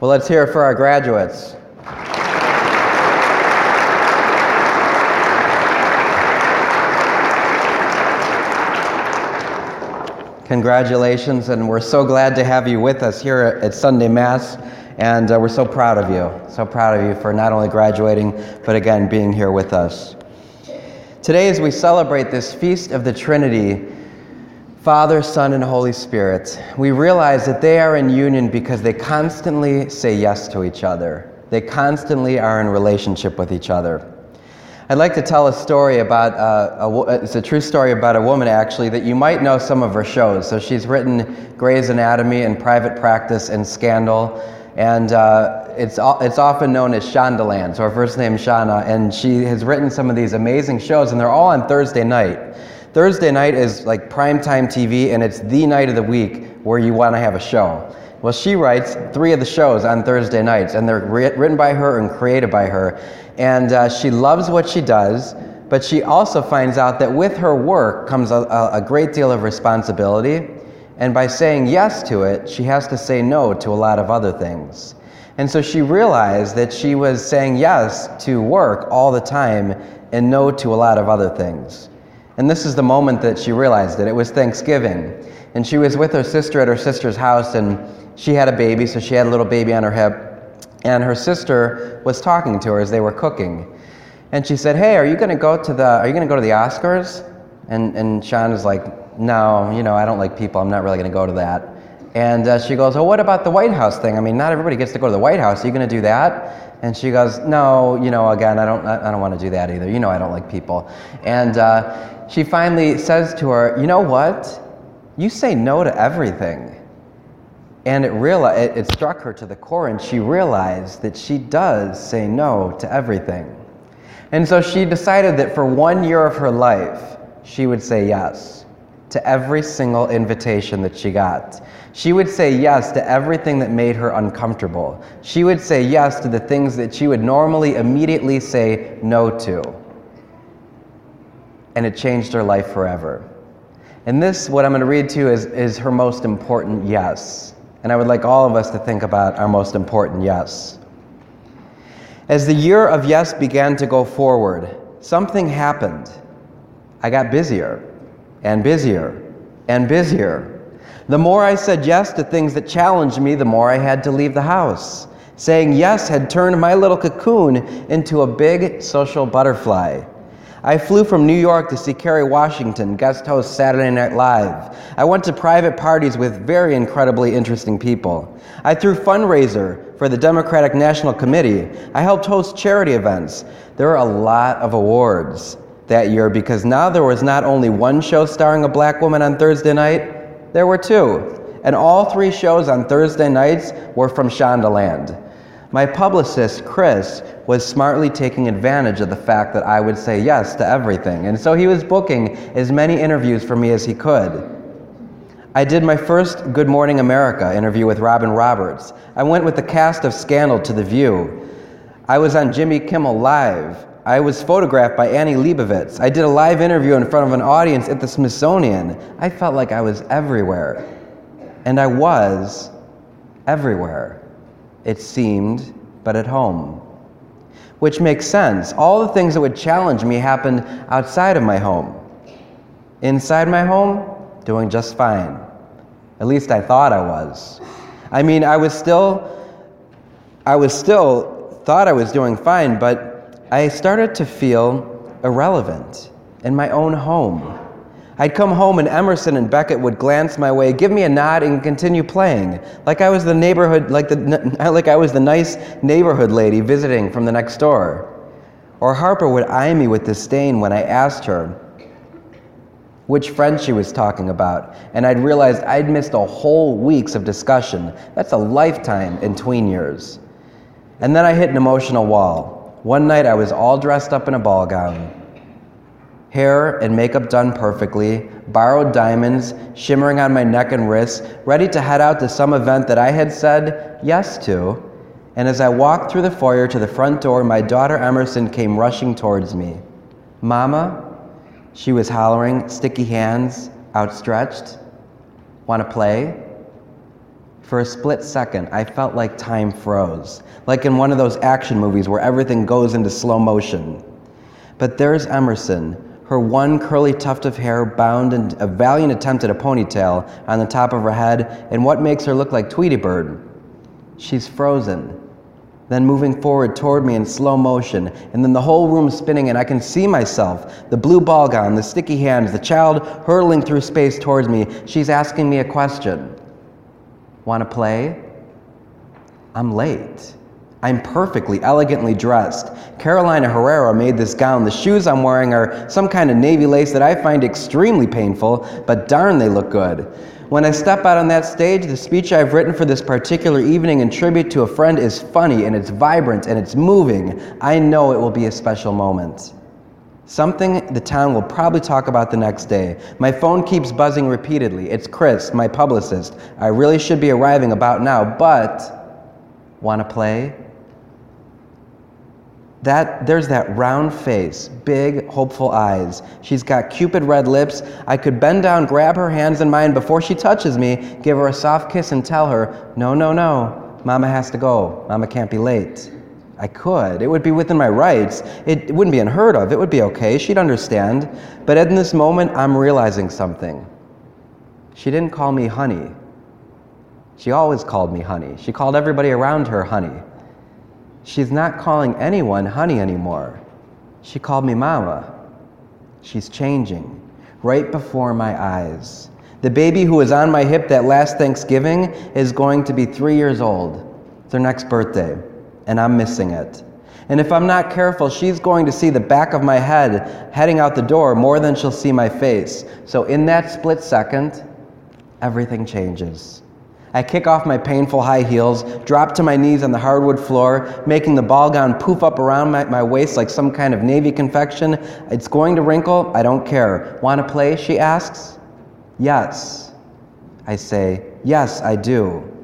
Well, let's hear it for our graduates. Congratulations, and we're so glad to have you with us here at Sunday Mass, and uh, we're so proud of you. So proud of you for not only graduating, but again, being here with us. Today, as we celebrate this feast of the Trinity, Father, Son, and Holy Spirit, we realize that they are in union because they constantly say yes to each other. They constantly are in relationship with each other. I'd like to tell a story about, uh, a, it's a true story about a woman actually that you might know some of her shows. So she's written Grey's Anatomy and Private Practice and Scandal. And uh, it's, it's often known as Shondaland, so her first name is Shonda. And she has written some of these amazing shows, and they're all on Thursday night. Thursday night is like primetime TV, and it's the night of the week where you want to have a show. Well, she writes three of the shows on Thursday nights, and they're written by her and created by her. And uh, she loves what she does, but she also finds out that with her work comes a, a great deal of responsibility. And by saying yes to it, she has to say no to a lot of other things. And so she realized that she was saying yes to work all the time and no to a lot of other things. And this is the moment that she realized it. It was Thanksgiving. And she was with her sister at her sister's house, and she had a baby, so she had a little baby on her hip. And her sister was talking to her as they were cooking. And she said, Hey, are you going to go to the, are you to go to the Oscars? And, and Sean is like, No, you know, I don't like people. I'm not really going to go to that. And uh, she goes, Well, what about the White House thing? I mean, not everybody gets to go to the White House. Are you going to do that? And she goes, No, you know, again, I don't, I don't want to do that either. You know, I don't like people. And uh, she finally says to her, You know what? You say no to everything. And it, reali- it, it struck her to the core, and she realized that she does say no to everything. And so she decided that for one year of her life, she would say yes to every single invitation that she got. She would say yes to everything that made her uncomfortable. She would say yes to the things that she would normally immediately say no to. And it changed her life forever. And this, what I'm going to read to you, is, is her most important yes. And I would like all of us to think about our most important yes. As the year of yes began to go forward, something happened. I got busier and busier and busier. The more I said yes to things that challenged me, the more I had to leave the house. Saying yes had turned my little cocoon into a big social butterfly. I flew from New York to see Kerry Washington guest host Saturday Night Live. I went to private parties with very incredibly interesting people. I threw fundraiser for the Democratic National Committee. I helped host charity events. There were a lot of awards that year because now there was not only one show starring a black woman on Thursday night, there were two. And all three shows on Thursday nights were from Shondaland. My publicist, Chris, was smartly taking advantage of the fact that I would say yes to everything, and so he was booking as many interviews for me as he could. I did my first Good Morning America interview with Robin Roberts. I went with the cast of Scandal to The View. I was on Jimmy Kimmel Live. I was photographed by Annie Leibovitz. I did a live interview in front of an audience at the Smithsonian. I felt like I was everywhere. And I was everywhere it seemed, but at home. Which makes sense. All the things that would challenge me happened outside of my home. Inside my home, doing just fine. At least I thought I was. I mean, I was still, I was still, thought I was doing fine, but I started to feel irrelevant in my own home. I'd come home and Emerson and Beckett would glance my way, give me a nod, and continue playing, like I was the neighborhood, like the like I was the nice neighborhood lady visiting from the next door. Or Harper would eye me with disdain when I asked her which friend she was talking about, and I'd realized I'd missed a whole weeks of discussion. That's a lifetime in tween years. And then I hit an emotional wall. One night I was all dressed up in a ball gown hair and makeup done perfectly, borrowed diamonds shimmering on my neck and wrists, ready to head out to some event that I had said yes to. And as I walked through the foyer to the front door, my daughter Emerson came rushing towards me. Mama, she was hollering, sticky hands outstretched. Want to play? For a split second, I felt like time froze, like in one of those action movies where everything goes into slow motion. But there's Emerson, her one curly tuft of hair bound in a valiant attempt at a ponytail on the top of her head, and what makes her look like Tweety Bird. She's frozen, then moving forward toward me in slow motion, and then the whole room spinning, and I can see myself the blue ball gown, the sticky hands, the child hurtling through space towards me. She's asking me a question. Want to play? I'm late. I'm perfectly elegantly dressed. Carolina Herrera made this gown. The shoes I'm wearing are some kind of navy lace that I find extremely painful, but darn, they look good. When I step out on that stage, the speech I've written for this particular evening in tribute to a friend is funny and it's vibrant and it's moving. I know it will be a special moment. Something the town will probably talk about the next day. My phone keeps buzzing repeatedly. It's Chris, my publicist. I really should be arriving about now, but want to play? That there's that round face, big, hopeful eyes. She's got cupid red lips. I could bend down, grab her hands in mine before she touches me, give her a soft kiss and tell her, "No, no, no. Mama has to go. Mama can't be late." I could. It would be within my rights. It, wouldn't be unheard of. It would be okay. She'd understand. But in this moment, I'm realizing something. She didn't call me honey. She always called me honey. She called everybody around her honey. She's not calling anyone honey anymore. She called me mama. She's changing right before my eyes. The baby who was on my hip that last Thanksgiving is going to be three years old. It's her next birthday and I'm missing it. And if I'm not careful, she's going to see the back of my head heading out the door more than she'll see my face. So, in that split second, everything changes. I kick off my painful high heels, drop to my knees on the hardwood floor, making the ball gown poof up around my, my waist like some kind of navy confection. It's going to wrinkle. I don't care. Want to play? She asks. Yes. I say, Yes, I do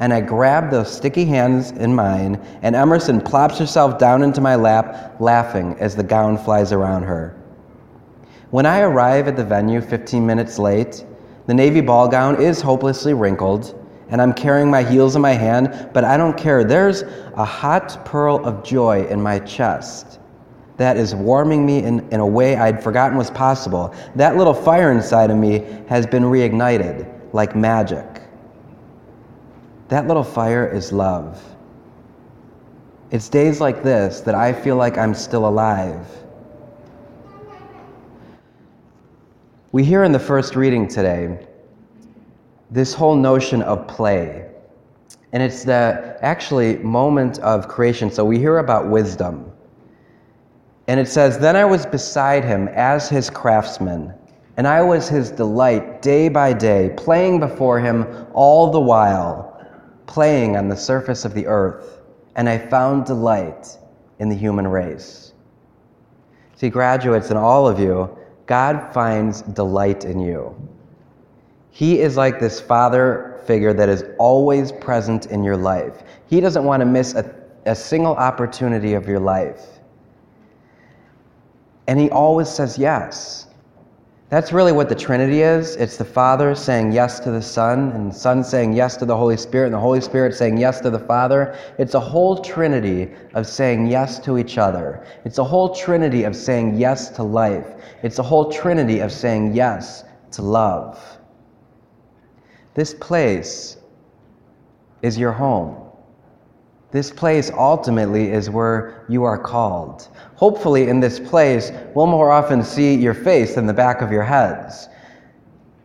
and I grab those sticky hands in mine, and Emerson plops herself down into my lap, laughing as the gown flies around her. When I arrive at the venue 15 minutes late, the navy ball gown is hopelessly wrinkled, and I'm carrying my heels in my hand, but I don't care. There's a hot pearl of joy in my chest that is warming me in, in a way I'd forgotten was possible. That little fire inside of me has been reignited like magic. That little fire is love. It's days like this that I feel like I'm still alive. We hear in the first reading today this whole notion of play. And it's the actually moment of creation. So we hear about wisdom. And it says, Then I was beside him as his craftsman, and I was his delight day by day, playing before him all the while playing on the surface of the earth, and I found delight in the human race. See, graduates and all of you, God finds delight in you. He is like this father figure that is always present in your life. He doesn't want to miss a, a single opportunity of your life. And He always says yes. That's really what the Trinity is. It's the Father saying yes to the Son, and the Son saying yes to the Holy Spirit, and the Holy Spirit saying yes to the Father. It's a whole Trinity of saying yes to each other. It's a whole Trinity of saying yes to life. It's a whole Trinity of saying yes to love. This place is your home. This place ultimately is where you are called. Hopefully, in this place, we'll more often see your face than the back of your heads.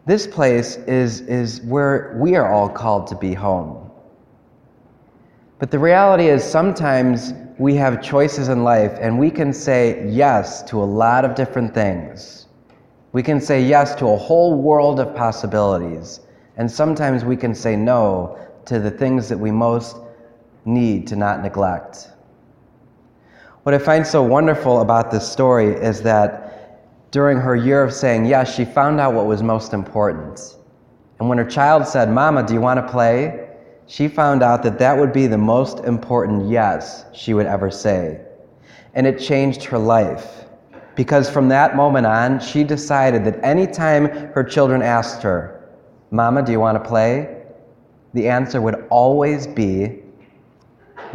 This place is, is where we are all called to be home. But the reality is, sometimes we have choices in life and we can say yes to a lot of different things. We can say yes to a whole world of possibilities. And sometimes we can say no to the things that we most need to not neglect. What I find so wonderful about this story is that during her year of saying yes, she found out what was most important. And when her child said, Mama, do you want to play? She found out that that would be the most important yes she would ever say. And it changed her life. Because from that moment on, she decided that anytime her children asked her, Mama, do you want to play? the answer would always be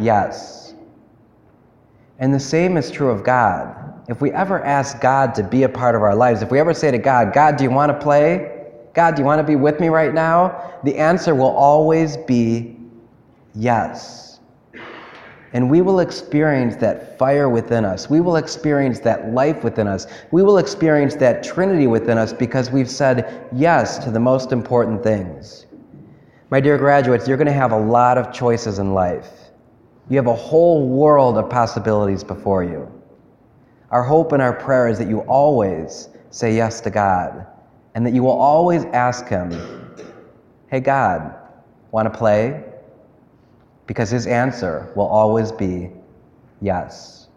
yes. And the same is true of God. If we ever ask God to be a part of our lives, if we ever say to God, God, do you want to play? God, do you want to be with me right now? The answer will always be yes. And we will experience that fire within us. We will experience that life within us. We will experience that Trinity within us because we've said yes to the most important things. My dear graduates, you're going to have a lot of choices in life. You have a whole world of possibilities before you. Our hope and our prayer is that you always say yes to God and that you will always ask Him, Hey, God, want to play? Because His answer will always be yes.